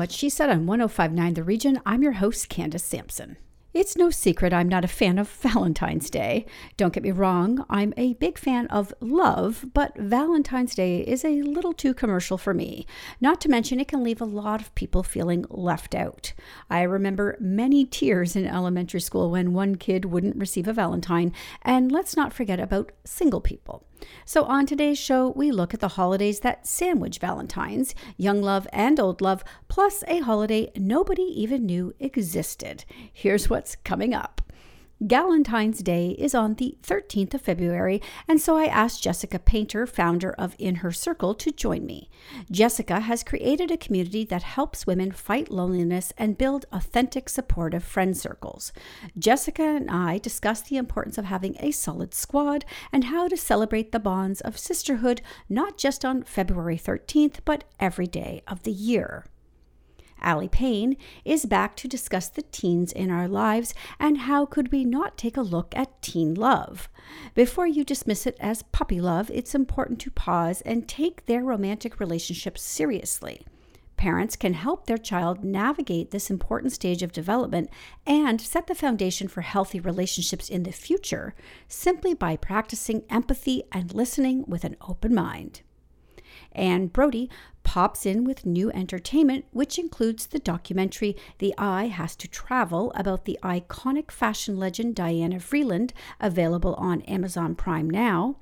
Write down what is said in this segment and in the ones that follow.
What She Said on 1059 The Region. I'm your host, Candace Sampson. It's no secret I'm not a fan of Valentine's Day. Don't get me wrong, I'm a big fan of love, but Valentine's Day is a little too commercial for me. Not to mention, it can leave a lot of people feeling left out. I remember many tears in elementary school when one kid wouldn't receive a Valentine, and let's not forget about single people. So, on today's show, we look at the holidays that sandwich Valentine's, young love and old love, plus a holiday nobody even knew existed. Here's what's coming up. Galentine's Day is on the 13th of February, and so I asked Jessica Painter, founder of In Her Circle, to join me. Jessica has created a community that helps women fight loneliness and build authentic, supportive friend circles. Jessica and I discuss the importance of having a solid squad and how to celebrate the bonds of sisterhood not just on February 13th, but every day of the year. Aly Pain is back to discuss the teens in our lives and how could we not take a look at teen love. Before you dismiss it as puppy love, it's important to pause and take their romantic relationships seriously. Parents can help their child navigate this important stage of development and set the foundation for healthy relationships in the future simply by practicing empathy and listening with an open mind. Anne Brodie pops in with new entertainment, which includes the documentary The Eye Has to Travel about the iconic fashion legend Diana Vreeland, available on Amazon Prime now.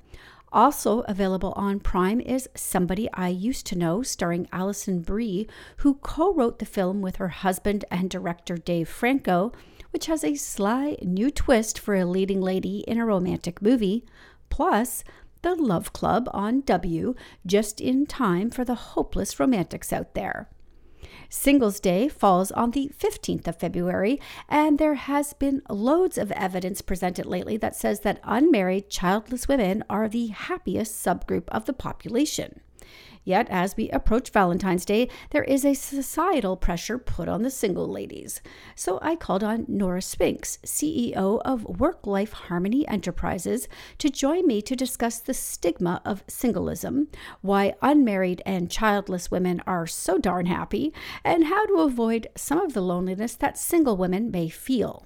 Also available on Prime is Somebody I Used to Know, starring Alison Brie, who co wrote the film with her husband and director Dave Franco, which has a sly new twist for a leading lady in a romantic movie. Plus, the Love Club on W just in time for the hopeless romantics out there. Singles Day falls on the 15th of February, and there has been loads of evidence presented lately that says that unmarried, childless women are the happiest subgroup of the population. Yet, as we approach Valentine's Day, there is a societal pressure put on the single ladies. So I called on Nora Spinks, CEO of Work Life Harmony Enterprises, to join me to discuss the stigma of singleism, why unmarried and childless women are so darn happy, and how to avoid some of the loneliness that single women may feel.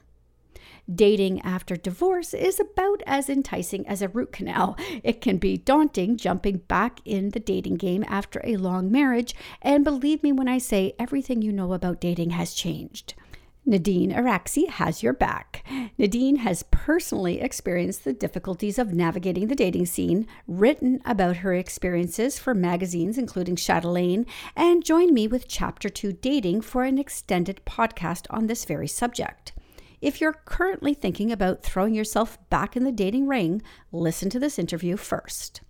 Dating after divorce is about as enticing as a root canal. It can be daunting jumping back in the dating game after a long marriage, and believe me when I say everything you know about dating has changed. Nadine Araksi has your back. Nadine has personally experienced the difficulties of navigating the dating scene, written about her experiences for magazines including Chatelaine, and joined me with Chapter 2 Dating for an extended podcast on this very subject. If you're currently thinking about throwing yourself back in the dating ring, listen to this interview first.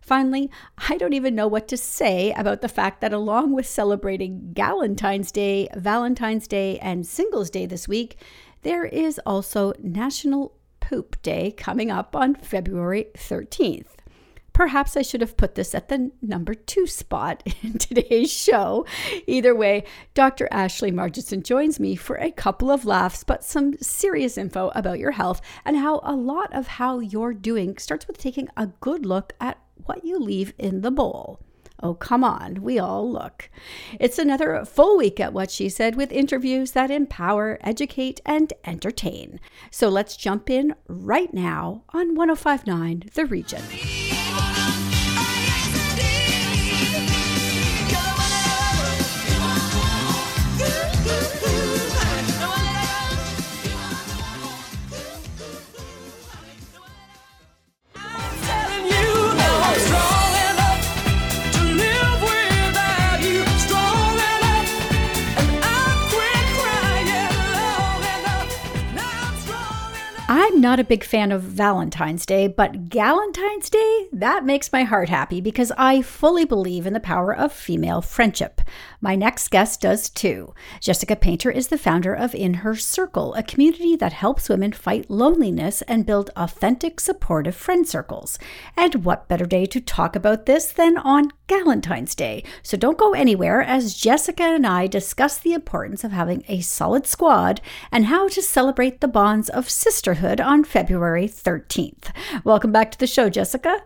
Finally, I don't even know what to say about the fact that along with celebrating Galentine's Day, Valentine's Day, and Singles Day this week, there is also National Poop Day coming up on February 13th. Perhaps I should have put this at the number two spot in today's show. Either way, Dr. Ashley Margeson joins me for a couple of laughs, but some serious info about your health and how a lot of how you're doing starts with taking a good look at what you leave in the bowl. Oh, come on, we all look. It's another full week at What She Said with interviews that empower, educate, and entertain. So let's jump in right now on 1059 The Region. I'm not a big fan of Valentine's Day, but Galentine's Day, that makes my heart happy because I fully believe in the power of female friendship. My next guest does too. Jessica Painter is the founder of In Her Circle, a community that helps women fight loneliness and build authentic, supportive friend circles. And what better day to talk about this than on Galentine's Day? So don't go anywhere as Jessica and I discuss the importance of having a solid squad and how to celebrate the bonds of sisterhood on February 13th. Welcome back to the show, Jessica.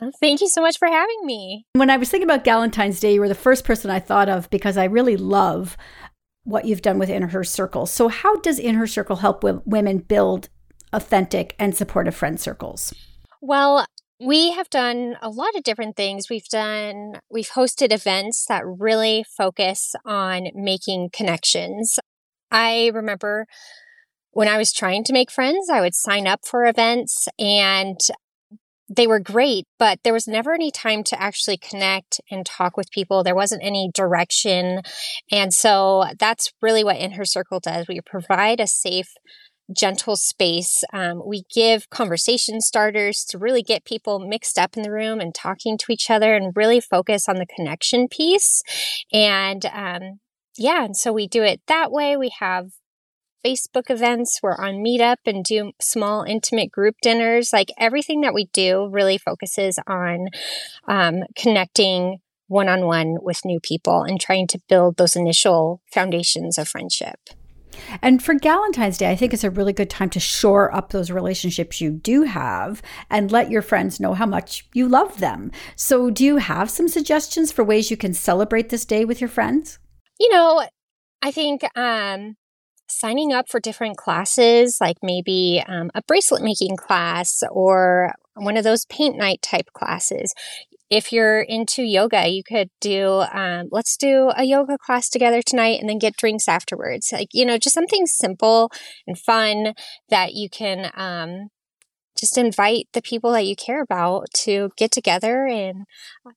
Oh, thank you so much for having me. When I was thinking about Galentine's Day, you were the first person I thought of because I really love what you've done with In Her Circle. So, how does In Her Circle help women build authentic and supportive friend circles? Well, we have done a lot of different things. We've done, we've hosted events that really focus on making connections. I remember when I was trying to make friends, I would sign up for events and they were great, but there was never any time to actually connect and talk with people. There wasn't any direction. And so that's really what In Her Circle does. We provide a safe, gentle space. Um, we give conversation starters to really get people mixed up in the room and talking to each other and really focus on the connection piece. And um, yeah, and so we do it that way. We have Facebook events. We're on Meetup and do small, intimate group dinners. Like everything that we do really focuses on um, connecting one on one with new people and trying to build those initial foundations of friendship. And for Galentine's Day, I think it's a really good time to shore up those relationships you do have and let your friends know how much you love them. So, do you have some suggestions for ways you can celebrate this day with your friends? You know, I think um, signing up for different classes, like maybe um, a bracelet making class or one of those paint night type classes. If you're into yoga, you could do, um, let's do a yoga class together tonight and then get drinks afterwards. Like, you know, just something simple and fun that you can um, just invite the people that you care about to get together and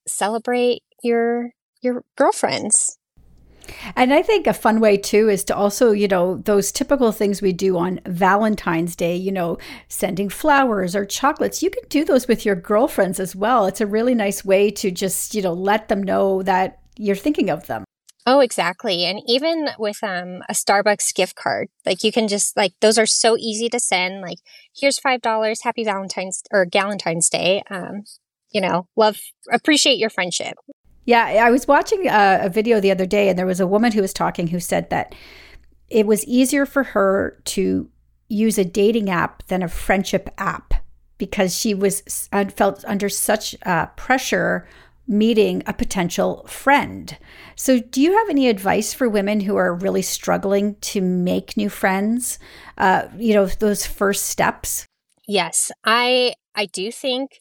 celebrate your your girlfriends. And I think a fun way too is to also, you know, those typical things we do on Valentine's Day, you know, sending flowers or chocolates. You can do those with your girlfriends as well. It's a really nice way to just, you know, let them know that you're thinking of them. Oh, exactly. And even with um, a Starbucks gift card, like you can just like those are so easy to send. Like, here's five dollars. Happy Valentine's or Galentine's Day. Um, you know, love, appreciate your friendship. Yeah, I was watching a, a, video the other day, and there was a woman who was talking who said that it was easier for her to use a dating app than a friendship app because she was uh, felt under such uh, pressure meeting a potential friend. So, do you have any advice for women who are really struggling to make new friends? Uh, you know, those first steps. Yes, I I do think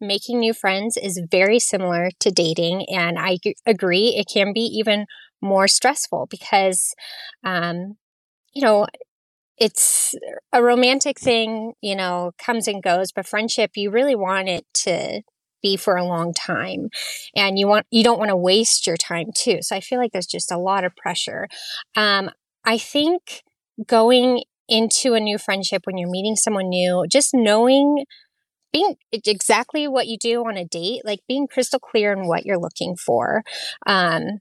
making new friends is very similar to dating. And I agree, it can be even more stressful because, um, you know, it's a romantic thing, you know, comes and goes, but friendship, you really want it to be for a long time and you want you don't want to waste your time too so i feel like there's just a lot of pressure um, i think going into a new friendship when you're meeting someone new just knowing being exactly what you do on a date, like being crystal clear in what you're looking for. Um,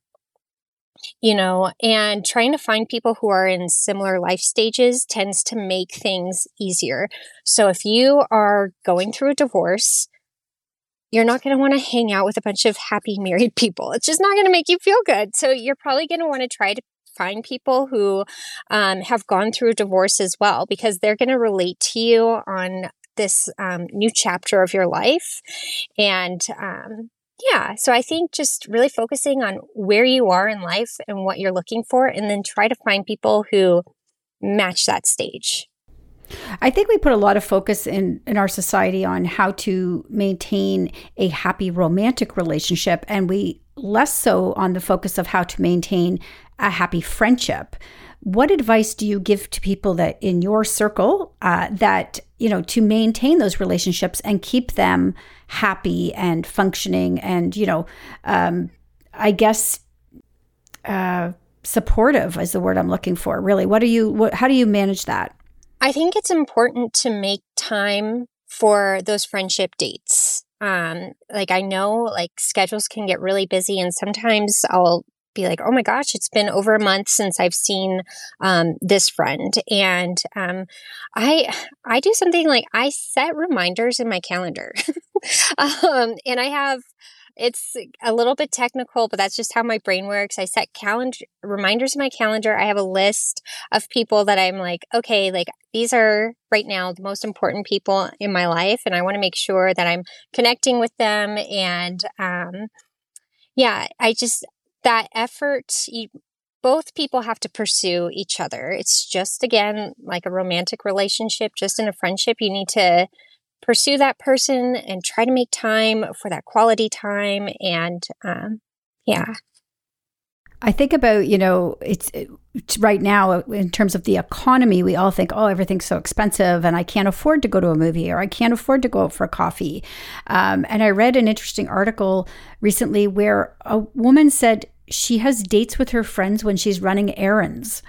you know, and trying to find people who are in similar life stages tends to make things easier. So if you are going through a divorce, you're not going to want to hang out with a bunch of happy married people. It's just not going to make you feel good. So you're probably going to want to try to find people who um, have gone through a divorce as well because they're going to relate to you on this um, new chapter of your life. And um, yeah, so I think just really focusing on where you are in life and what you're looking for, and then try to find people who match that stage. I think we put a lot of focus in, in our society on how to maintain a happy romantic relationship, and we less so on the focus of how to maintain a happy friendship. What advice do you give to people that in your circle uh, that you know to maintain those relationships and keep them happy and functioning and you know, um, I guess uh, supportive is the word I'm looking for. Really, what do you? What, how do you manage that? I think it's important to make time for those friendship dates. Um, like I know like schedules can get really busy and sometimes I'll be like, oh my gosh, it's been over a month since I've seen um, this friend, and um, I I do something like I set reminders in my calendar, um, and I have it's a little bit technical, but that's just how my brain works. I set calendar reminders in my calendar. I have a list of people that I'm like, okay, like these are right now the most important people in my life. And I want to make sure that I'm connecting with them. And, um, yeah, I just, that effort, you, both people have to pursue each other. It's just, again, like a romantic relationship, just in a friendship. You need to pursue that person and try to make time for that quality time. And um, yeah. I think about, you know, it's, it's right now in terms of the economy, we all think, oh, everything's so expensive and I can't afford to go to a movie or I can't afford to go out for coffee. Um, and I read an interesting article recently where a woman said she has dates with her friends when she's running errands.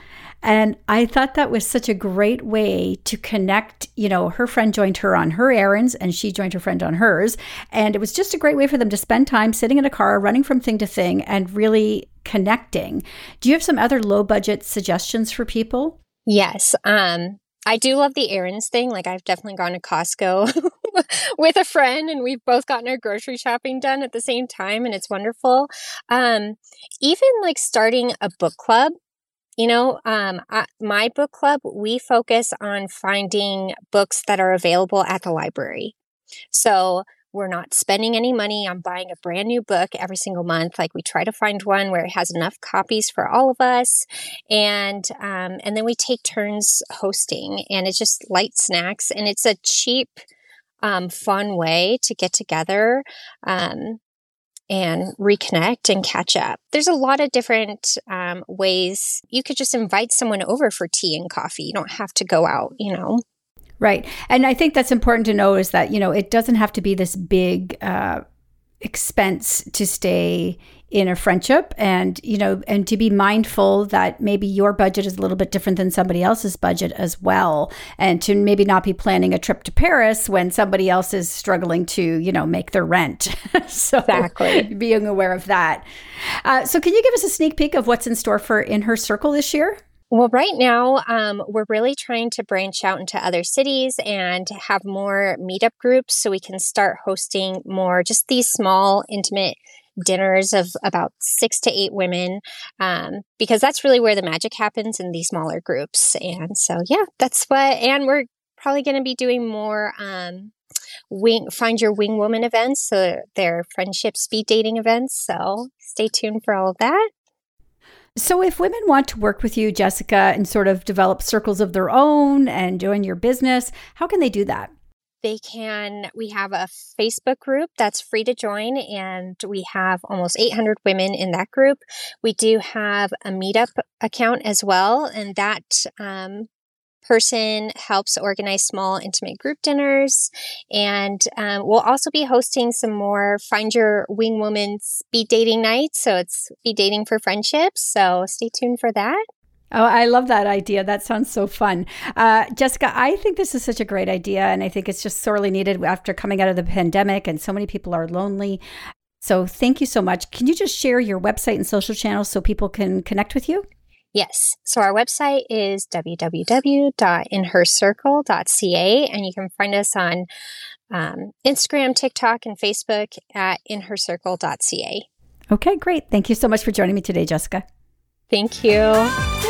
And I thought that was such a great way to connect. You know, her friend joined her on her errands and she joined her friend on hers. And it was just a great way for them to spend time sitting in a car, running from thing to thing, and really connecting. Do you have some other low budget suggestions for people? Yes. Um, I do love the errands thing. Like I've definitely gone to Costco with a friend and we've both gotten our grocery shopping done at the same time and it's wonderful. Um, even like starting a book club you know, um, I, my book club, we focus on finding books that are available at the library. So we're not spending any money on buying a brand new book every single month. Like we try to find one where it has enough copies for all of us, and um, and then we take turns hosting, and it's just light snacks, and it's a cheap, um, fun way to get together. Um, and reconnect and catch up. There's a lot of different um, ways you could just invite someone over for tea and coffee. You don't have to go out, you know. Right. And I think that's important to know is that, you know, it doesn't have to be this big uh, expense to stay in a friendship and you know and to be mindful that maybe your budget is a little bit different than somebody else's budget as well. And to maybe not be planning a trip to paris when somebody else is struggling to you know make their rent. So exactly. being aware of that. Uh, so can you give us a sneak peek of what's in store for in her circle this year well, right now, um, we're really trying to branch out into other cities and have more meetup groups so we can start hosting more just these small, intimate dinners of about six to eight women um, because that's really where the magic happens in these smaller groups. And so yeah that's what and we're probably going to be doing more um, wing find your wing woman events so they're friendship speed dating events. So stay tuned for all of that so, if women want to work with you, Jessica, and sort of develop circles of their own and join your business, how can they do that? they can we have a facebook group that's free to join and we have almost 800 women in that group we do have a meetup account as well and that um, person helps organize small intimate group dinners and um, we'll also be hosting some more find your wing woman speed dating nights so it's speed dating for friendships so stay tuned for that Oh, I love that idea. That sounds so fun. Uh, Jessica, I think this is such a great idea. And I think it's just sorely needed after coming out of the pandemic and so many people are lonely. So thank you so much. Can you just share your website and social channels so people can connect with you? Yes. So our website is www.inhercircle.ca, and you can find us on um, Instagram, TikTok, and Facebook at inhercircle.ca. Okay, great. Thank you so much for joining me today, Jessica. Thank you.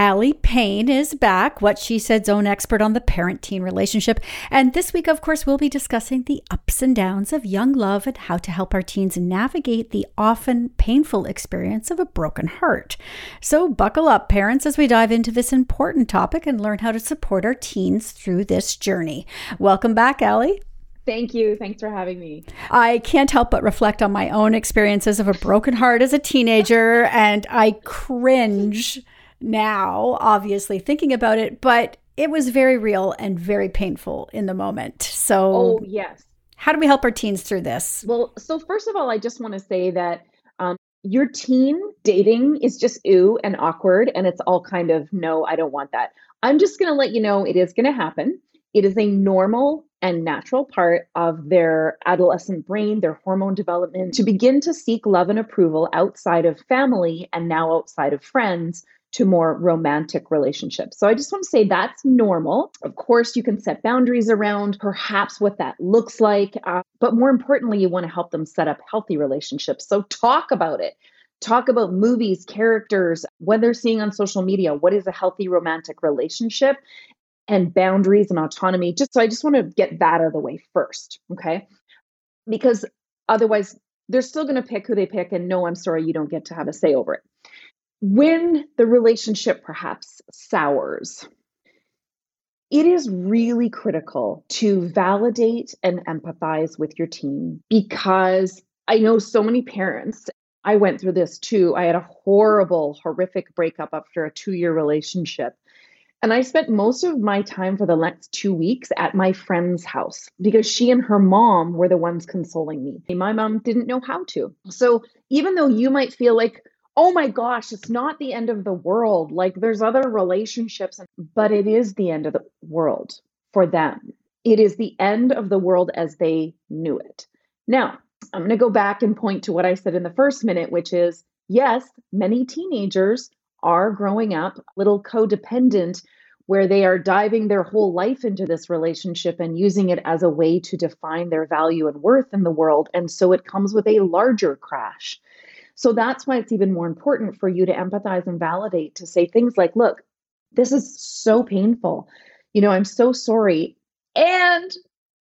Aly Pain is back, what she said's own expert on the parent teen relationship. And this week, of course, we'll be discussing the ups and downs of young love and how to help our teens navigate the often painful experience of a broken heart. So, buckle up, parents, as we dive into this important topic and learn how to support our teens through this journey. Welcome back, Aly. Thank you. Thanks for having me. I can't help but reflect on my own experiences of a broken heart as a teenager, and I cringe now, obviously, thinking about it, but it was very real and very painful in the moment. So, oh, yes. How do we help our teens through this? Well, so first of all, I just want to say that um, your teen dating is just ooh and awkward, and it's all kind of no, I don't want that. I'm just going to let you know it is going to happen. It is a normal and natural part of their adolescent brain, their hormone development, to begin to seek love and approval outside of family and now outside of friends to more romantic relationships. So I just want to say that's normal. Of course, you can set boundaries around perhaps what that looks like, uh, but more importantly, you want to help them set up healthy relationships. So talk about it. Talk about movies, characters, what they're seeing on social media. What is a healthy romantic relationship? And boundaries and autonomy. Just so I just want to get that out of the way first. Okay. Because otherwise, they're still going to pick who they pick. And no, I'm sorry, you don't get to have a say over it when the relationship perhaps sours, it is really critical to validate and empathize with your team because I know so many parents. I went through this too. I had a horrible, horrific breakup after a two year relationship. And I spent most of my time for the next two weeks at my friend's house because she and her mom were the ones consoling me. My mom didn't know how to. So even though you might feel like, oh my gosh, it's not the end of the world. Like there's other relationships, but it is the end of the world for them. It is the end of the world as they knew it. Now, I'm going to go back and point to what I said in the first minute, which is yes, many teenagers are growing up a little codependent where they are diving their whole life into this relationship and using it as a way to define their value and worth in the world. And so it comes with a larger crash. So that's why it's even more important for you to empathize and validate to say things like, look, this is so painful. You know, I'm so sorry. And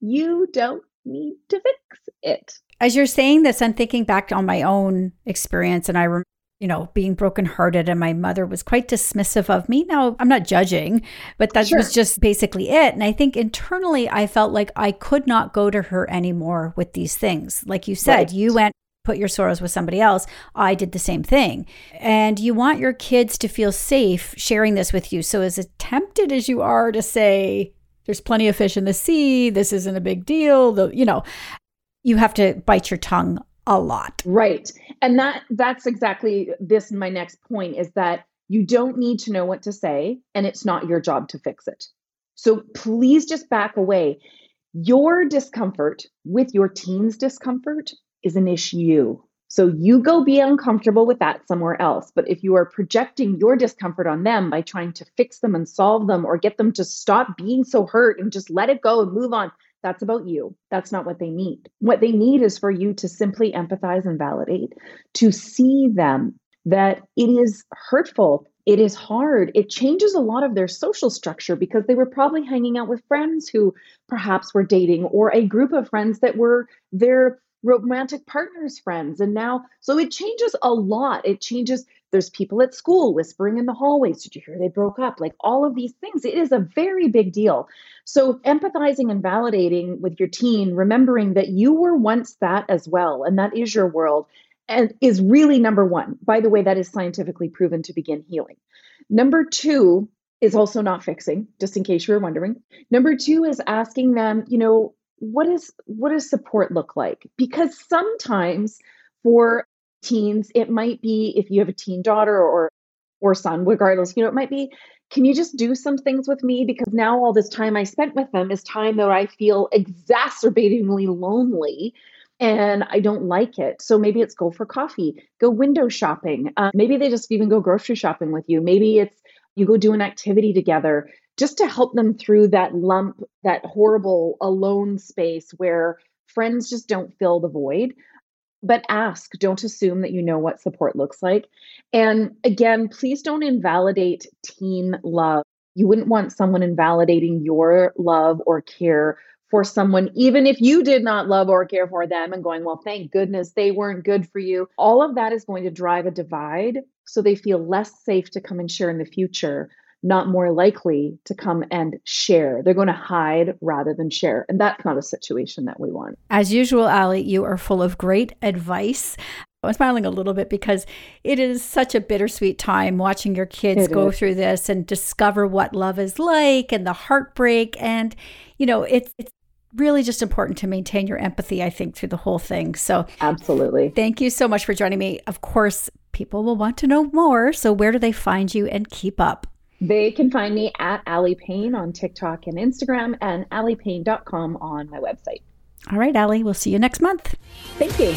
you don't need to fix it. As you're saying this, I'm thinking back on my own experience, and I remember you know, being brokenhearted, and my mother was quite dismissive of me. Now, I'm not judging, but that sure. was just basically it. And I think internally, I felt like I could not go to her anymore with these things. Like you said, right. you went put your sorrows with somebody else. I did the same thing. And you want your kids to feel safe sharing this with you. So, as tempted as you are to say, there's plenty of fish in the sea, this isn't a big deal, the, you know, you have to bite your tongue a lot. Right. And that that's exactly this my next point is that you don't need to know what to say and it's not your job to fix it. So please just back away. Your discomfort with your teen's discomfort is an issue. So you go be uncomfortable with that somewhere else. But if you are projecting your discomfort on them by trying to fix them and solve them or get them to stop being so hurt and just let it go and move on, that's about you. That's not what they need. What they need is for you to simply empathize and validate, to see them that it is hurtful, it is hard. It changes a lot of their social structure because they were probably hanging out with friends who perhaps were dating or a group of friends that were their romantic partners friends and now so it changes a lot. It changes there's people at school whispering in the hallways did you hear they broke up? Like all of these things. It is a very big deal. So empathizing and validating with your teen remembering that you were once that as well and that is your world and is really number 1 by the way that is scientifically proven to begin healing. Number 2 is also not fixing just in case you were wondering. Number 2 is asking them you know what is what does support look like? Because sometimes for teens it might be if you have a teen daughter or or son regardless you know it might be can you just do some things with me? Because now all this time i spent with them is time that i feel exacerbatingly lonely and i don't like it. So maybe it's go for coffee go window shopping uh, maybe they just even go grocery shopping with you. Maybe it's you go do an activity together just to help them through that lump, that horrible alone space where friends just don't fill the void. But ask, don't assume that you know what support looks like. And again, please don't invalidate teen love. You wouldn't want someone invalidating your love or care for someone, even if you did not love or care for them, and going, well, thank goodness they weren't good for you. All of that is going to drive a divide so they feel less safe to come and share in the future not more likely to come and share. They're going to hide rather than share. And that's not a situation that we want. As usual, Aly, you are full of great advice. I'm smiling a little bit because it is such a bittersweet time watching your kids It go is. through this and discover what love is like and the heartbreak. And, you know, it's, it's really just important to maintain your empathy, I think, through the whole thing. So Absolutely. thank you so much for joining me. Of course, people will want to know more. So where do they find you and keep up? They can find me at Aly Pain on TikTok and Instagram and alypain.com on my website. All right, Aly, we'll see you next month. Thank you.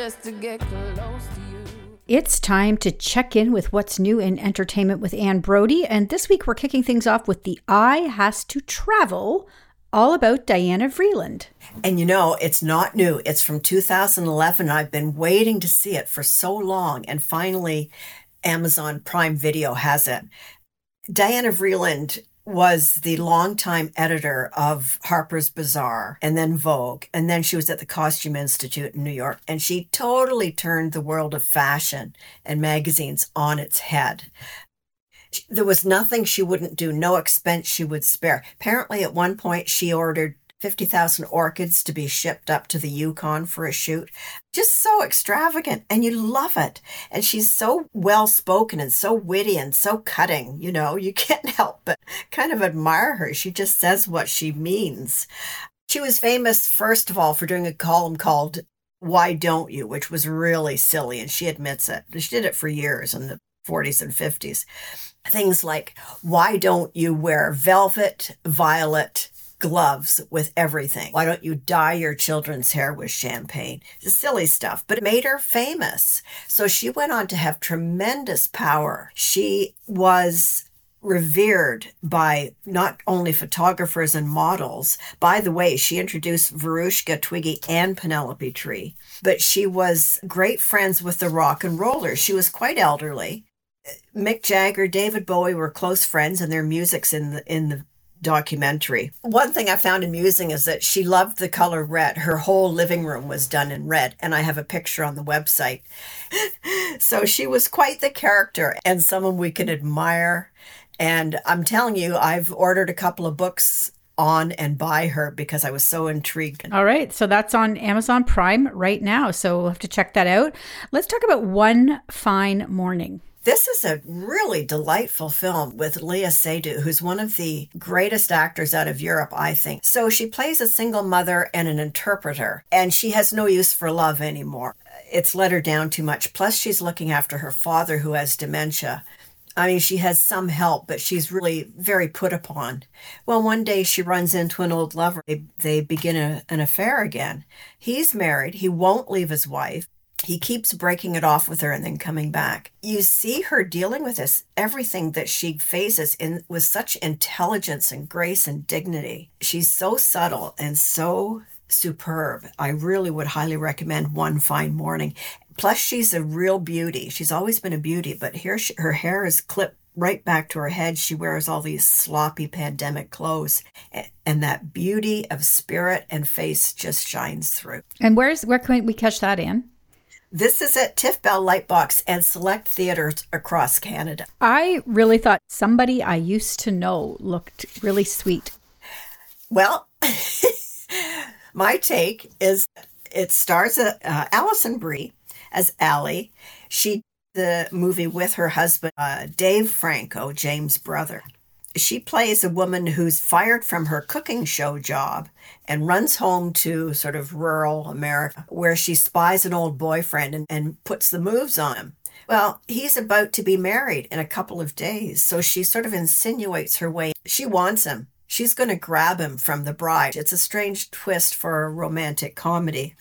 Just to get close to you. It's time to check in with what's new in entertainment with Anne Brodie. And this week we're kicking things off with The Eye Has to Travel, all about Diana Vreeland. And you know, it's not new. It's from 2011. I've been waiting to see it for so long. And finally, Amazon Prime Video has it. Diana Vreeland was the longtime editor of Harper's Bazaar and then Vogue. And then she was at the Costume Institute in New York. And she totally turned the world of fashion and magazines on its head. There was nothing she wouldn't do, no expense she would spare. Apparently, at one point, she ordered 50,000 orchids to be shipped up to the Yukon for a shoot. Just so extravagant, and you love it. And she's so well spoken and so witty and so cutting, you know, you can't help but kind of admire her. She just says what she means. She was famous, first of all, for doing a column called Why Don't You, which was really silly, and she admits it. She did it for years in the 40s and 50s. Things like, Why don't you wear velvet, violet, gloves with everything. Why don't you dye your children's hair with champagne? Silly stuff, but it made her famous. So she went on to have tremendous power. She was revered by not only photographers and models. By the way, she introduced Veruschka Twiggy and Penelope Tree, but she was great friends with the rock and rollers. She was quite elderly. Mick Jagger, David Bowie were close friends, and their music's in the in the documentary. One thing I found amusing is that she loved the color red. Her whole living room was done in red, and I have a picture on the website. so she was quite the character and someone we can admire. And I'm telling you, I've ordered a couple of books on and by her because I was so intrigued. All right, so that's on Amazon Prime right now. So we'll have to check that out. Let's talk about One Fine Morning. This is a really delightful film with Léa Seydoux, who's one of the greatest actors out of Europe, I think. So she plays a single mother and an interpreter, and she has no use for love anymore. It's let her down too much. Plus, she's looking after her father who has dementia. I mean, she has some help, but she's really very put upon. Well, one day she runs into an old lover. They, they begin a, an affair again. He's married. He won't leave his wife. He keeps breaking it off with her and then coming back. You see her dealing with this, everything that she faces in with such intelligence and grace and dignity. She's so subtle and so superb. I really would highly recommend One Fine Morning. Plus, she's a real beauty. She's always been a beauty, but here she, her hair is clipped right back to her head. She wears all these sloppy pandemic clothes, and that beauty of spirit and face just shines through. And where's where can we catch that in? This is at Tiff Bell Lightbox and select theaters across Canada. I really thought somebody I used to know looked really sweet. Well, my take is it stars uh, uh, Alison Brie as Allie. She the movie with her husband uh, Dave Franco, James' brother. She plays a woman who's fired from her cooking show job and runs home to sort of rural America where she spies an old boyfriend and, and puts the moves on him. Well, he's about to be married in a couple of days, so she sort of insinuates her way. She wants him. She's going to grab him from the bride. It's a strange twist for a romantic comedy.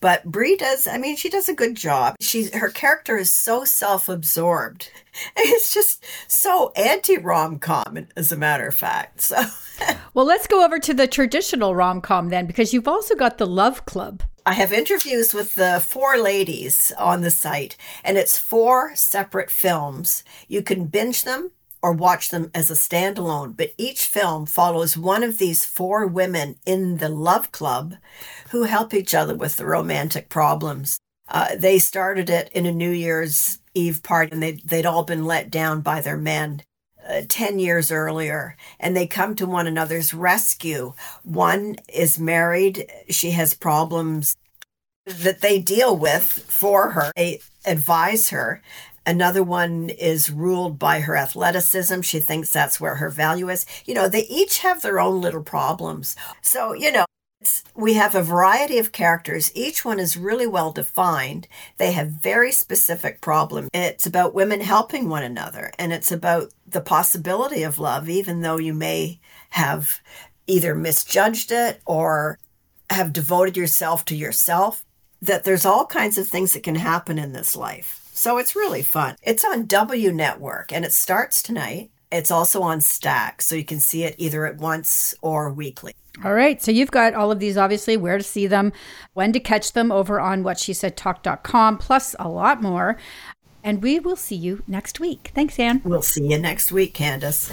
But Brie does, I mean, she does a good job. She her character is so self-absorbed. It's just so anti-rom-com as a matter of fact. So Well, let's go over to the traditional rom com then, because you've also got the Love Club. I have interviews with the four ladies on the site, and it's four separate films. You can binge them or watch them as a standalone, but each film follows one of these four women in the love club who help each other with the romantic problems. Uh, they started it in a New Year's Eve party and they'd, they'd all been let down by their men. Uh, 10 years earlier, and they come to one another's rescue. One is married, she has problems that they deal with for her, they advise her. Another one is ruled by her athleticism. She thinks that's where her value is. You know, they each have their own little problems. So, you know, we have a variety of characters. Each one is really well defined. They have very specific problems. It's about women helping one another, and it's about the possibility of love, even though you may have either misjudged it or have devoted yourself to yourself. That there's all kinds of things that can happen in this life. So it's really fun. It's on W Network and it starts tonight. It's also on Stack, so you can see it either at once or weekly. All right. So you've got all of these, obviously, where to see them, when to catch them over on what she said talk.com, plus a lot more. And we will see you next week. Thanks, Anne. We'll see you next week, Candace.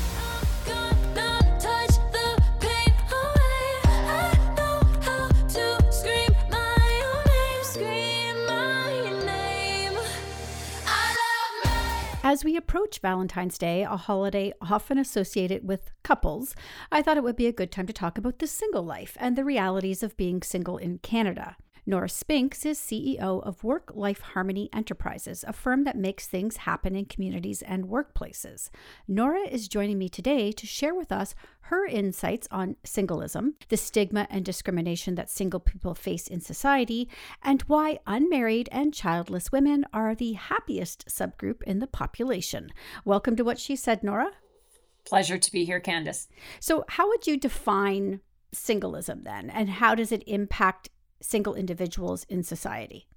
As we approach Valentine's Day, a holiday often associated with couples, I thought it would be a good time to talk about the single life and the realities of being single in Canada. Nora Spinks is CEO of Work Life Harmony Enterprises, a firm that makes things happen in communities and workplaces. Nora is joining me today to share with us her insights on singleism, the stigma and discrimination that single people face in society, and why unmarried and childless women are the happiest subgroup in the population. Welcome to What She Said, Nora. Pleasure to be here, Candace. So, how would you define singleism then, and how does it impact single individuals in society?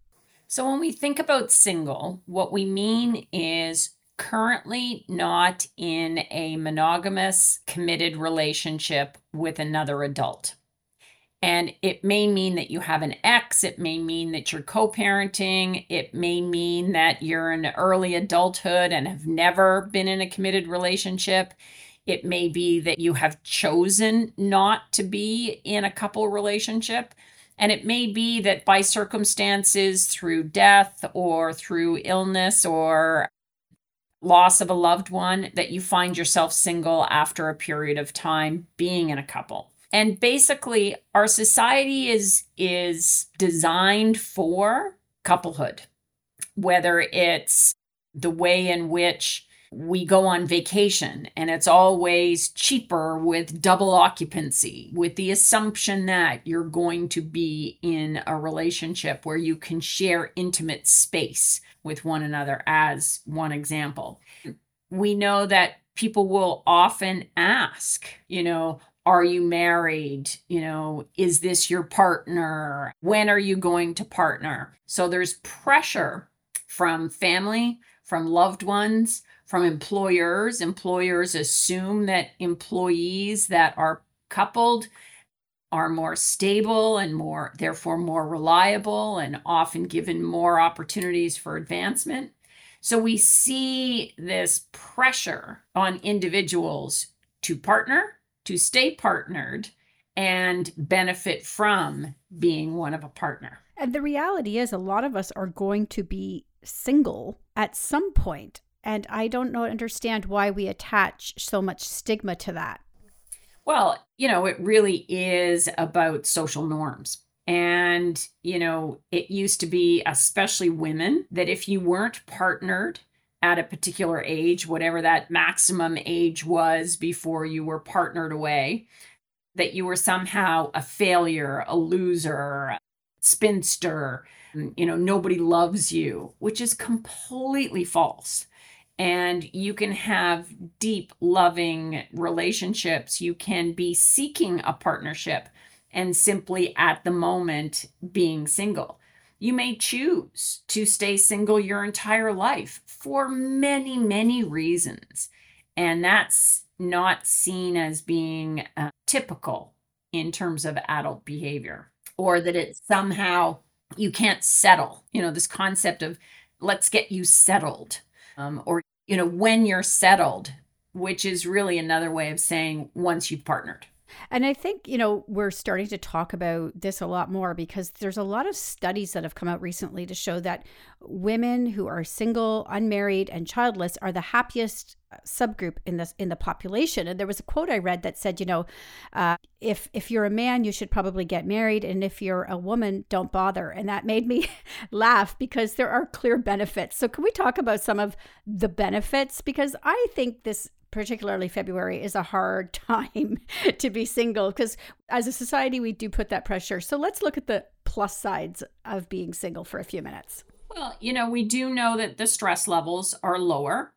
So, when we think about single, what we mean is currently not in a monogamous, committed relationship with another adult. And it may mean that you have an ex, it may mean that you're co parenting, it may mean that you're in early adulthood and have never been in a committed relationship. It may be that you have chosen not to be in a couple relationship. And it may be that by circumstances, through death or through illness or loss of a loved one, that you find yourself single after a period of time being in a couple. And basically, our society is is designed for couplehood, whether it's the way in which we go on vacation and it's always cheaper with double occupancy, with the assumption that you're going to be in a relationship where you can share intimate space with one another, as one example. We know that people will often ask, you know, are you married? You know, is this your partner? When are you going to partner? So there's pressure from family, from loved ones, from employers. Employers assume that employees that are coupled are more stable and more, therefore, more reliable and often given more opportunities for advancement. So we see this pressure on individuals to partner, to stay partnered, and benefit from being one of a partner. And the reality is, a lot of us are going to be single at some point. And I don't know, understand why we attach so much stigma to that. Well, you know, it really is about social norms. And, you know, it used to be, especially women, that if you weren't partnered at a particular age, whatever that maximum age was before you were partnered away, that you were somehow a failure, a loser, spinster, you know, nobody loves you, which is completely false and you can have deep, loving relationships. You can be seeking a partnership and simply at the moment being single. You may choose to stay single your entire life for many, many reasons. And that's not seen as being uh, typical in terms of adult behavior or that it's somehow you can't settle. You know, this concept of let's get you settled um, or, you know, when you're settled, which is really another way of saying once you've partnered. And I think, you know, we're starting to talk about this a lot more because there's a lot of studies that have come out recently to show that women who are single, unmarried, and childless are the happiest subgroup in this in the population. And there was a quote I read that said, you know, uh, if if you're a man, you should probably get married, and if you're a woman, don't bother. And that made me laugh because there are clear benefits. So can we talk about some of the benefits? Because I think this particularly February, is a hard time to be single because as a society, we do put that pressure. So let's look at the plus sides of being single for a few minutes. Well, you know, we do know that the stress levels are lower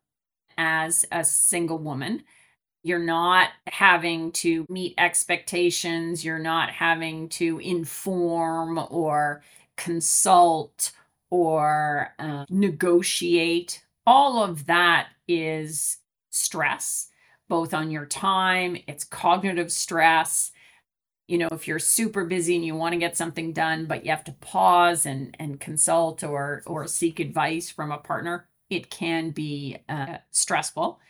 as a single woman. You're not having to meet expectations, you're not having to inform or consult or uh, negotiate. All of that is stress, both on your time, it's cognitive stress. You know, if you're super busy and you want to get something done, but you have to pause and, and consult or, or seek advice from a partner, it can be uh, stressful.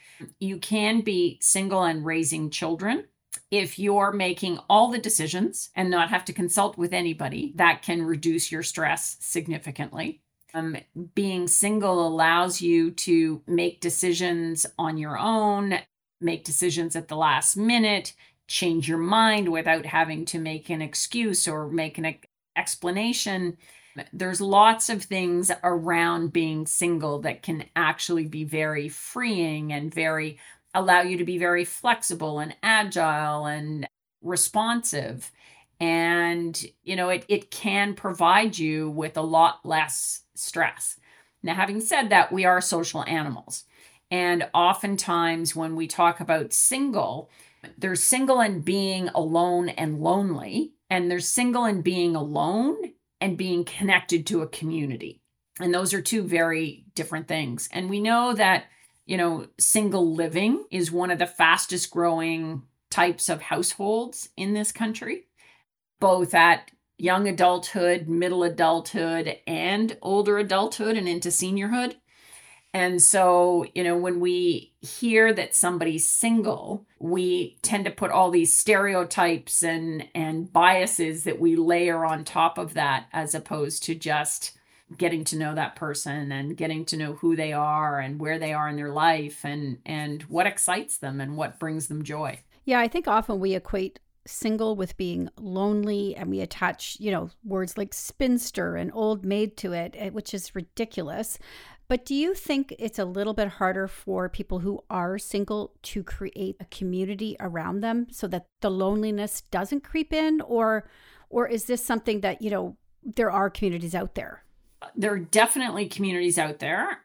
You can be single and raising children. If you're making all the decisions and not have to consult with anybody, that can reduce your stress significantly. Um, being single allows you to make decisions on your own, make decisions at the last minute, change your mind without having to make an excuse or make an ex- There's lots of things around being single that can actually be very freeing and very allow you to be very flexible and agile and responsive. And you know it, it can provide you with a lot less stress. Now having said that we are social animals. And oftentimes when we talk about single there's single and being alone and lonely and there's single and being alone and being connected to a community and those are two very different things and we know that you know single living is one of the fastest growing types of households in this country both at young adulthood, middle adulthood, and older adulthood and into seniorhood. And so, you know, when we hear that somebody's single, we tend to put all these stereotypes and and biases that we layer on top of that as opposed to just getting to know that person and getting to know who they are and where they are in their life and and what excites them and what brings them joy. Yeah, I think often we equate single with being lonely and we attach, you know, words like spinster and old maid to it, eh, which is ridiculous. But do you think it's a little bit harder for people who are single to create a community around them so that the loneliness doesn't creep in or or is this something that, you know, there are communities out there? There are definitely communities out there.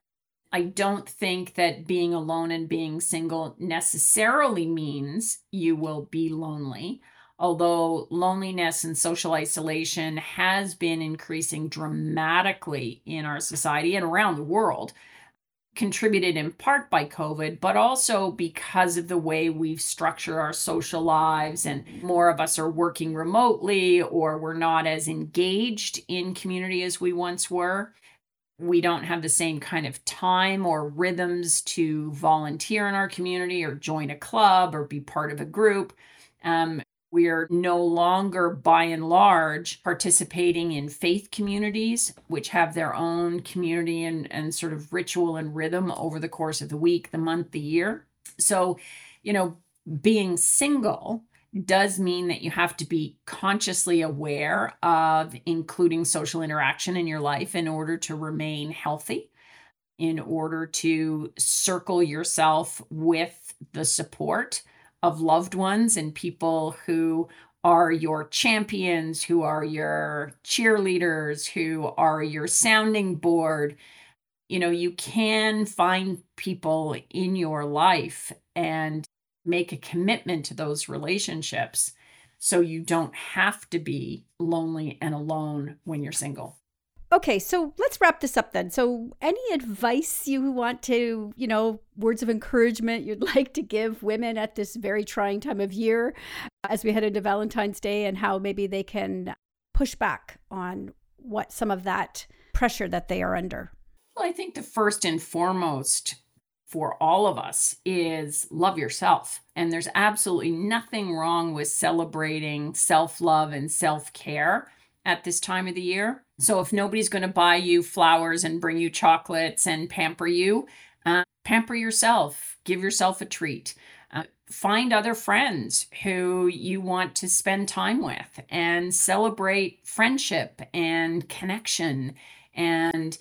I don't think that being alone and being single necessarily means you will be lonely although loneliness and social isolation has been increasing dramatically in our society and around the world, contributed in part by COVID, but also because of the way we've structured our social lives, and more of us are working remotely or we're not as engaged in community as we once were. We don't have the same kind of time or rhythms to volunteer in our community or join a club or be part of a group. Um, we're no longer, by and large, participating in faith communities, which have their own community and, and sort of ritual and rhythm over the course of the week, the month, the year. So, you know, being single does mean that you have to be consciously aware of including social interaction in your life in order to remain healthy, in order to circle yourself with the support of loved ones and people who are your champions, who are your cheerleaders, who are your sounding board. You know, you can find people in your life and make a commitment to those relationships so you don't have to be lonely and alone when you're single. Okay, so let's wrap this up then. So, any advice you want to, you know, words of encouragement you'd like to give women at this very trying time of year uh, as we head into Valentine's Day and how maybe they can push back on what some of that pressure that they are under? Well, I think the first and foremost for all of us is love yourself. And there's absolutely nothing wrong with celebrating self love and self care at this time of the year. So if nobody's going to buy you flowers and bring you chocolates and pamper you, uh, pamper yourself, give yourself a treat. Uh, find other friends who you want to spend time with and celebrate friendship and connection and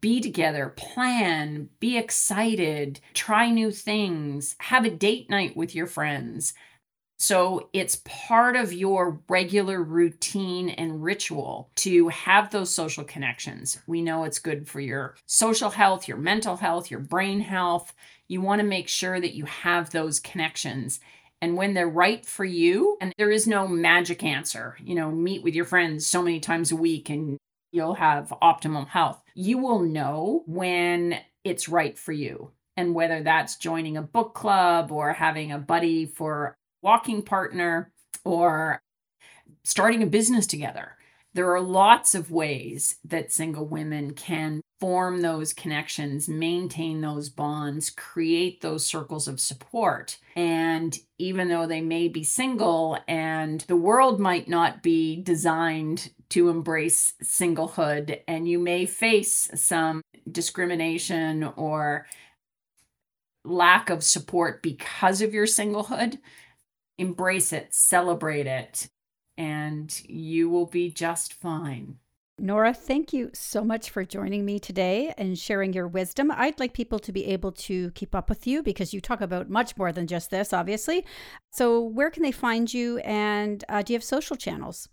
be together, plan, be excited, try new things, have a date night with your friends. So it's part of your regular routine and ritual to have those social connections. We know it's good for your social health, your mental health, your brain health. You want to make sure that you have those connections. And when they're right for you, and there is no magic answer, you know, meet with your friends so many times a week and you'll have optimum health. You will know when it's right for you. And whether that's joining a book club or having a buddy for walking partner or starting a business together. There are lots of ways that single women can form those connections, maintain those bonds, create those circles of support. And even though they may be single and the world might not be designed to embrace singlehood, and you may face some discrimination or lack of support because of your singlehood, embrace it, celebrate it, and you will be just fine. Nora, thank you so much for joining me today and sharing your wisdom. I'd like people to be able to keep up with you because you talk about much more than just this, obviously. So, where can they find you? And uh, do you have social channels?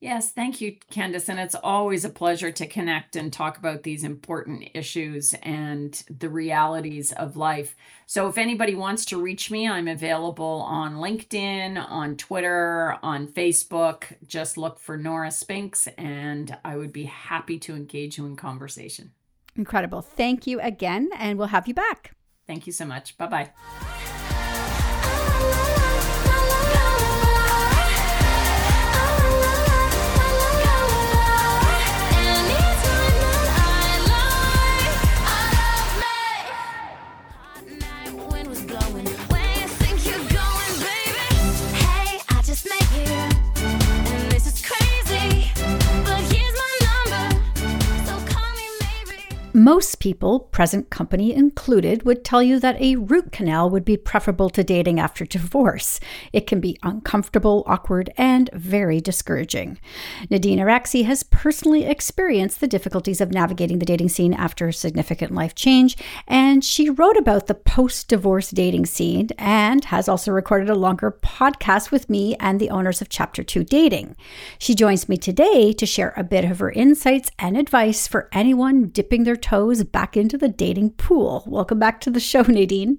Yes, thank you, Candace. And it's always a pleasure to connect and talk about these important issues and the realities of life. So, if anybody wants to reach me, I'm available on LinkedIn, on Twitter, on Facebook. Just look for Nora Spinks, and I would be happy to engage you in conversation. Incredible. Thank you again, and we'll have you back. Thank you so much. Bye bye. Most people, present company included, would tell you that a root canal would be preferable to dating after divorce. It can be uncomfortable, awkward, and very discouraging. Nadine Araksi has personally experienced the difficulties of navigating the dating scene after a significant life change, and she wrote about the post divorce dating scene and has also recorded a longer podcast with me and the owners of Chapter 2 Dating. She joins me today to share a bit of her insights and advice for anyone dipping their toes back into the dating pool. Welcome back to the show, Nadine.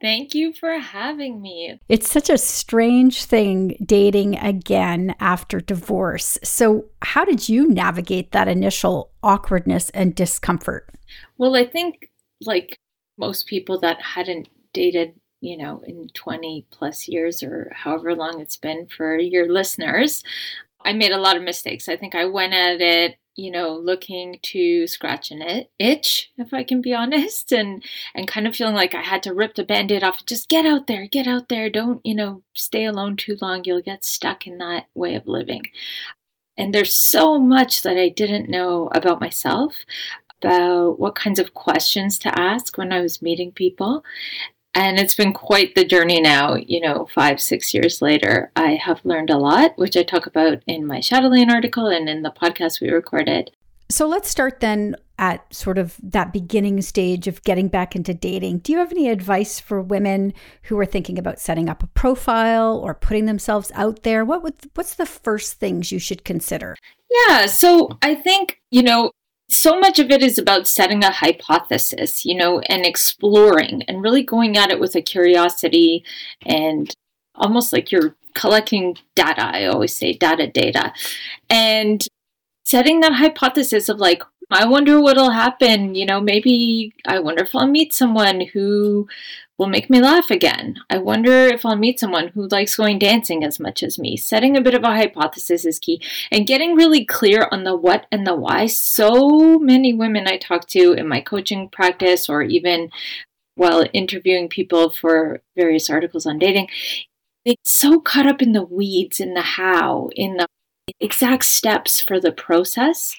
Thank you for having me. It's such a strange thing dating again after divorce. So, how did you navigate that initial awkwardness and discomfort? Well, I think like most people that hadn't dated, you know, in 20 plus years or however long it's been for your listeners, I made a lot of mistakes. I think I went at it you know looking to scratch an it- itch if i can be honest and and kind of feeling like i had to rip the band-aid off just get out there get out there. Don't you know stay alone too long. You'll get stuck in that way of living. And there's so much that i didn't know about myself about what kinds of questions to ask when i was meeting people and it's been quite the journey now, you know, five, six years later. I have learned a lot, which I talk about in my Chatelaine article and in the podcast we recorded. So let's start then at sort of that beginning stage of getting back into dating. Do you have any advice for women who are thinking about setting up a profile or putting themselves out there? What would what's the first things you should consider? Yeah, so I think, you know, so much of it is about setting a hypothesis, you know, and exploring and really going at it with a curiosity and almost like you're collecting data. I always say data, data. And setting that hypothesis of like, I wonder what'll happen. You know, maybe I wonder if I'll meet someone who will make me laugh again. I wonder if I'll meet someone who likes going dancing as much as me. Setting a bit of a hypothesis is key and getting really clear on the what and the why. So many women I talk to in my coaching practice or even while interviewing people for various articles on dating, they get so caught up in the weeds, in the how, in the exact steps for the process,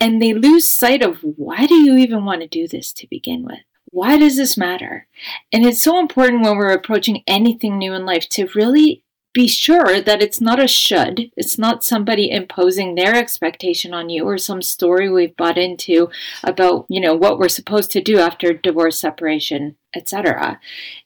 and they lose sight of why do you even want to do this to begin with? Why does this matter? And it's so important when we're approaching anything new in life to really be sure that it's not a should. It's not somebody imposing their expectation on you or some story we've bought into about, you know, what we're supposed to do after divorce, separation, etc.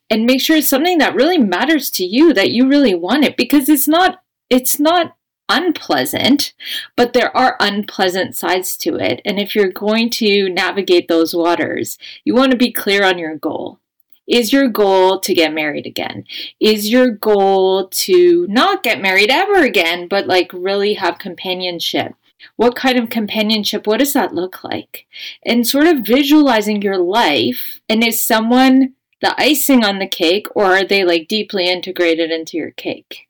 And make sure it's something that really matters to you, that you really want it because it's not it's not unpleasant, but there are unpleasant sides to it. And if you're going to navigate those waters, you want to be clear on your goal. Is your goal to get married again? Is your goal to not get married ever again, but like really have companionship? What kind of companionship? What does that look like? And sort of visualizing your life. And is someone the icing on the cake, or are they like deeply integrated into your cake?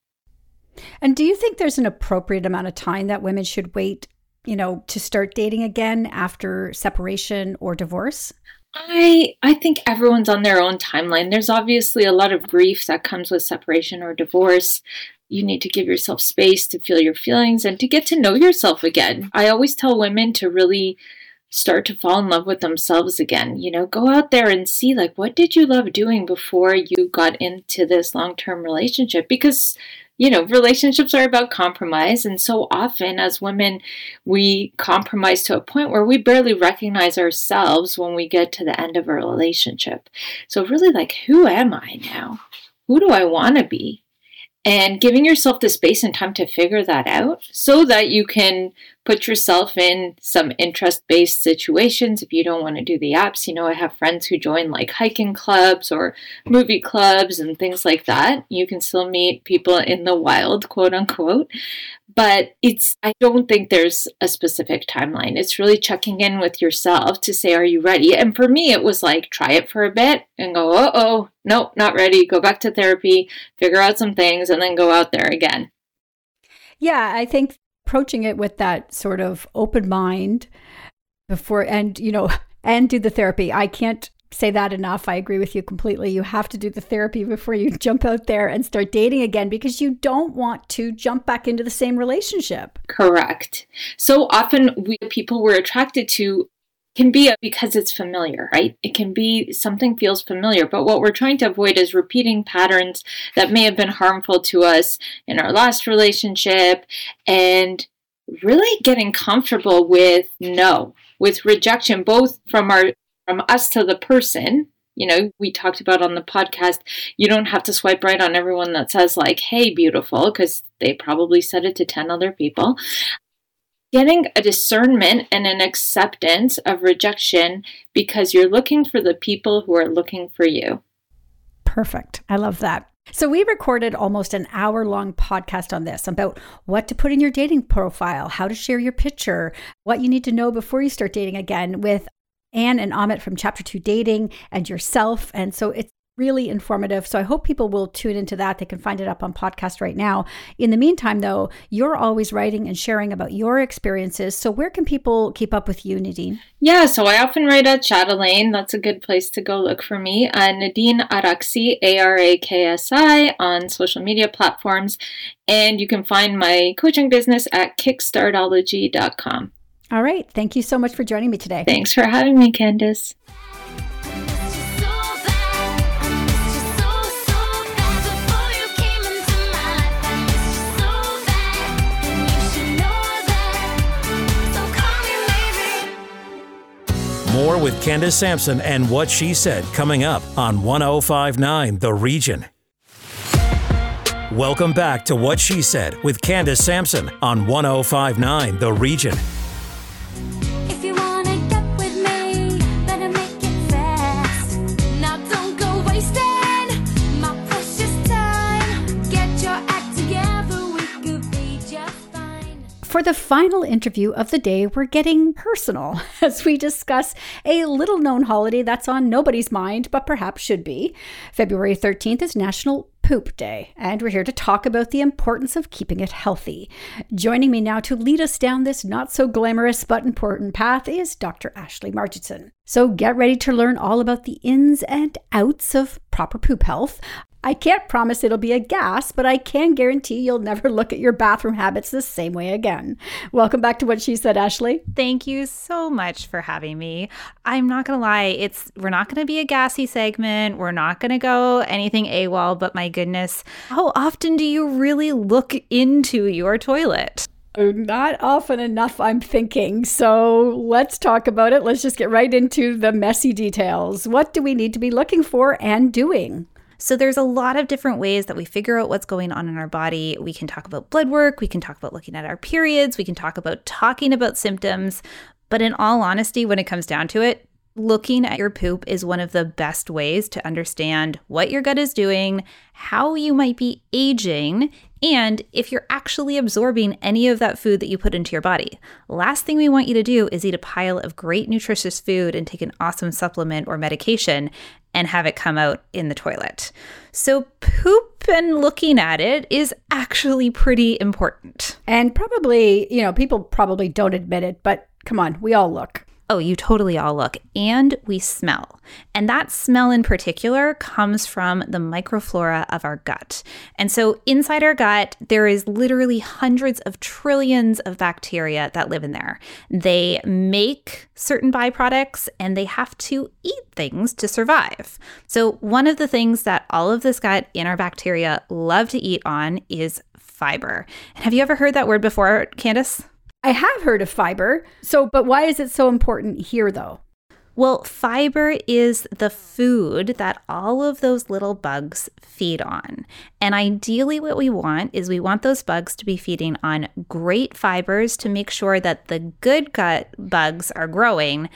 And do you think there's an appropriate amount of time that women should wait, you know, to start dating again after separation or divorce? I I think everyone's on their own timeline. There's obviously a lot of grief that comes with separation or divorce. You need to give yourself space to feel your feelings and to get to know yourself again. I always tell women to really start to fall in love with themselves again. You know, go out there and see like what did you love doing before you got into this long-term relationship because you know, relationships are about compromise. And so often as women, we compromise to a point where we barely recognize ourselves when we get to the end of a relationship. So, really, like, who am I now? Who do I want to be? And giving yourself the space and time to figure that out so that you can put yourself in some interest based situations if you don't want to do the apps. You know, I have friends who join like hiking clubs or movie clubs and things like that. You can still meet people in the wild, quote unquote. But it's, I don't think there's a specific timeline. It's really checking in with yourself to say, are you ready? And for me, it was like, try it for a bit and go, uh oh, nope, not ready. Go back to therapy, figure out some things, and then go out there again. Yeah, I think approaching it with that sort of open mind before and you know and do the therapy i can't say that enough i agree with you completely you have to do the therapy before you jump out there and start dating again because you don't want to jump back into the same relationship Correct. So often we people we're attracted to can be because it's familiar, right? It can be something feels familiar, but what we're trying to avoid is repeating patterns that may have been harmful to us in our last relationship and really getting comfortable with no, with rejection both from our from us to the person you know, we talked about on the podcast, you don't have to swipe right on everyone that says, like, hey, beautiful, because they probably said it to 10 other people. Getting a discernment and an acceptance of rejection because you're looking for the people who are looking for you. Perfect. I love that. So, we recorded almost an hour long podcast on this about what to put in your dating profile, how to share your picture, what you need to know before you start dating again with Anne and Amit from Chapter 2 Dating and yourself. And so, it's really informative. So, I hope people will tune into that. They can find it up on podcast right now. In the meantime, though, you're always writing and sharing about your experiences. So, where can people keep up with you, Nadine? Yeah, so I often write at Chatelaine. That's a good place to go look for me. Uh, Nadine Araksi, A R A K S I, on social media platforms. And you can find my coaching business at kickstartology.com. All right. Thank you so much for joining me today. Thanks for having me, Candace. More with Candace Sampson and what she said coming up on 1059 The Region. Welcome back to What She Said with Candace Sampson on 1059 The Region. For the final interview of the day, we're getting personal as we discuss a little known holiday that's on nobody's mind, but perhaps should be. February 13th is National Poop Day, and we're here to talk about the importance of keeping it healthy. Joining me now to lead us down this not so glamorous but important path is Dr. Ashley Margeson. So get ready to learn all about the ins and outs of proper poop health. I can't promise it'll be a gas, but I can guarantee you'll never look at your bathroom habits the same way again. Welcome back to what she said, Ashley. Thank you so much for having me. I'm not gonna lie, it's we're not gonna be a gassy segment. We're not gonna go anything AWOL, but my goodness, how often do you really look into your toilet? Uh, not often enough, I'm thinking. So let's talk about it. Let's just get right into the messy details. What do we need to be looking for and doing? So there's a lot of different ways that we figure out what's going on in our body. We can talk about blood work, we can talk about looking at our periods, we can talk about talking about symptoms, but in all honesty when it comes down to it, looking at your poop is one of the best ways to understand what your gut is doing, how you might be aging, and if you're actually absorbing any of that food that you put into your body. Last thing we want you to do is eat a pile of great nutritious food and take an awesome supplement or medication and have it come out in the toilet. So, poop and looking at it is actually pretty important. And probably, you know, people probably don't admit it, but come on, we all look. Oh, you totally all look. And we smell. And that smell in particular comes from the microflora of our gut. And so inside our gut, there is literally hundreds of trillions of bacteria that live in there. They make certain byproducts and they have to eat things to survive. So, one of the things that all of this gut and our bacteria love to eat on is fiber. And have you ever heard that word before, Candace? I have heard of fiber. So, but why is it so important here though? Well, fiber is the food that all of those little bugs feed on. And ideally, what we want is we want those bugs to be feeding on great fibers to make sure that the good gut bugs are growing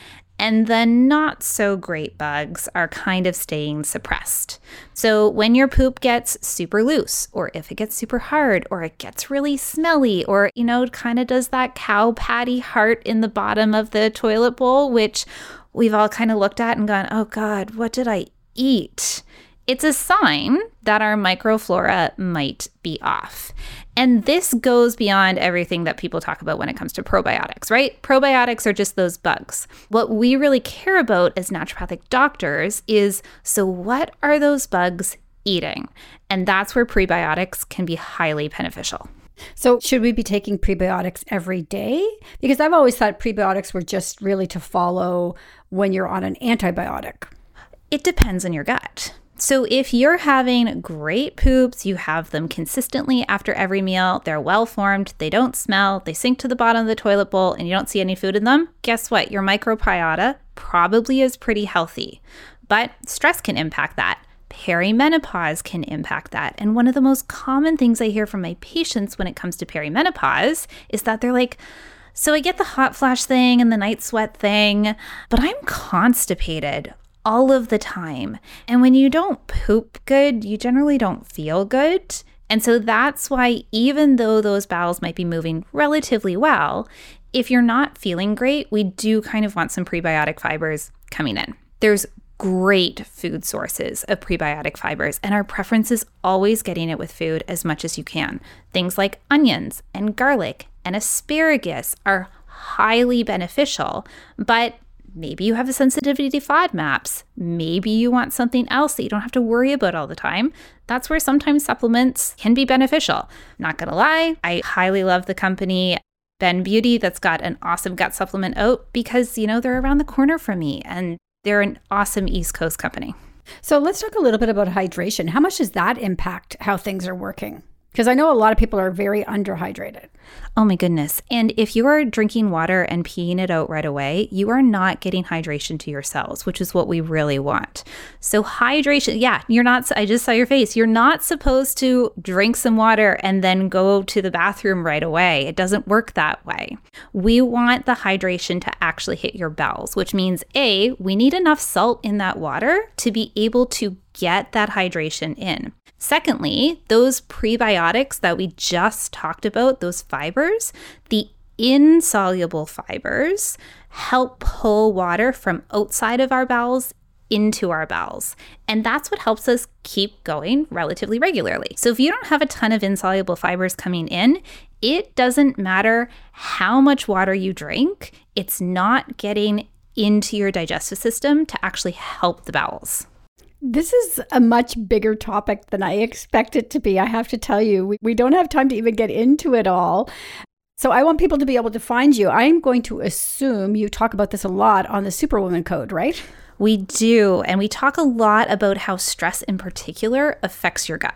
and the not so great bugs are kind of staying suppressed. So, when your poop gets super loose, or if it gets super hard, or it gets really smelly, or, you know, kind of does that cow patty heart in the bottom of the toilet bowl, which we've all kind of looked at and gone, oh God, what did I eat? It's a sign that our microflora might be off. And this goes beyond everything that people talk about when it comes to probiotics, right? Probiotics are just those bugs. What we really care about as naturopathic doctors is so, what are those bugs eating? And that's where prebiotics can be highly beneficial. So, should we be taking prebiotics every day? Because I've always thought prebiotics were just really to follow when you're on an antibiotic. It depends on your gut. So, if you're having great poops, you have them consistently after every meal, they're well formed, they don't smell, they sink to the bottom of the toilet bowl, and you don't see any food in them, guess what? Your microbiota probably is pretty healthy. But stress can impact that. Perimenopause can impact that. And one of the most common things I hear from my patients when it comes to perimenopause is that they're like, so I get the hot flash thing and the night sweat thing, but I'm constipated all of the time. And when you don't poop good, you generally don't feel good. And so that's why, even though those bowels might be moving relatively well, if you're not feeling great, we do kind of want some prebiotic fibers coming in. There's great food sources of prebiotic fibers, and our preference is always getting it with food as much as you can. Things like onions and garlic and asparagus are highly beneficial, but maybe you have a sensitivity to FODMAPs. Maybe you want something else that you don't have to worry about all the time. That's where sometimes supplements can be beneficial. Not gonna lie, I highly love the company Bend Beauty that's got an awesome gut supplement out because, you know, they're around the corner from me and they're an awesome East Coast company. So, let's talk a little bit about hydration. How much does that impact how things are working? Because I know a lot of people are very underhydrated. Oh my goodness. And if you are drinking water and peeing it out right away, you are not getting hydration to your cells, which is what we really want. So, hydration, yeah, you're not, I just saw your face. You're not supposed to drink some water and then go to the bathroom right away. It doesn't work that way. We want the hydration to actually hit your bowels, which means A, we need enough salt in that water to be able to get that hydration in. Secondly, those prebiotics that we just talked about, those fibers, the insoluble fibers help pull water from outside of our bowels into our bowels. And that's what helps us keep going relatively regularly. So if you don't have a ton of insoluble fibers coming in, it doesn't matter how much water you drink, it's not getting into your digestive system to actually help the bowels. This is a much bigger topic than I expect it to be. I have to tell you, we, we don't have time to even get into it all. So I want people to be able to find you. I'm going to assume you talk about this a lot on the Superwoman Code, right? We do. And we talk a lot about how stress in particular affects your gut.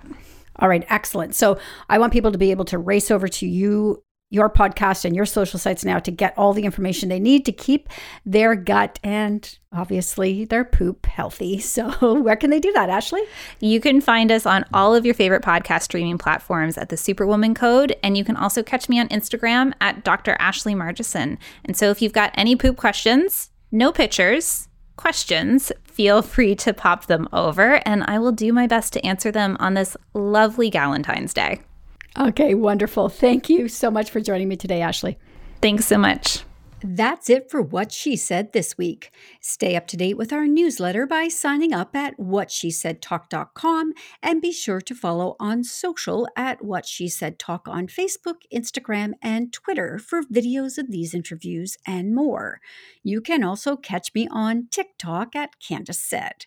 All right, excellent. So I want people to be able to race over to you, your podcast, and your social sites now to get all the information they need to keep their gut and obviously their poop healthy. So where can they do that, Ashley? You can find us on all of your favorite podcast streaming platforms at the Superwoman Code. And you can also catch me on Instagram at Dr. Ashley Margeson. And so if you've got any poop questions, no pictures, questions, feel free to pop them over and I will do my best to answer them on this lovely Galentine's Day. Okay, wonderful. Thank you so much for joining me today, Ashley. Thanks so much. That's it for What She Said this week. Stay up to date with our newsletter by signing up at whatshesaidtalk.com and be sure to follow on social at What She Said Talk on Facebook, Instagram, and Twitter for videos of these interviews and more. You can also catch me on TikTok at Candace Said.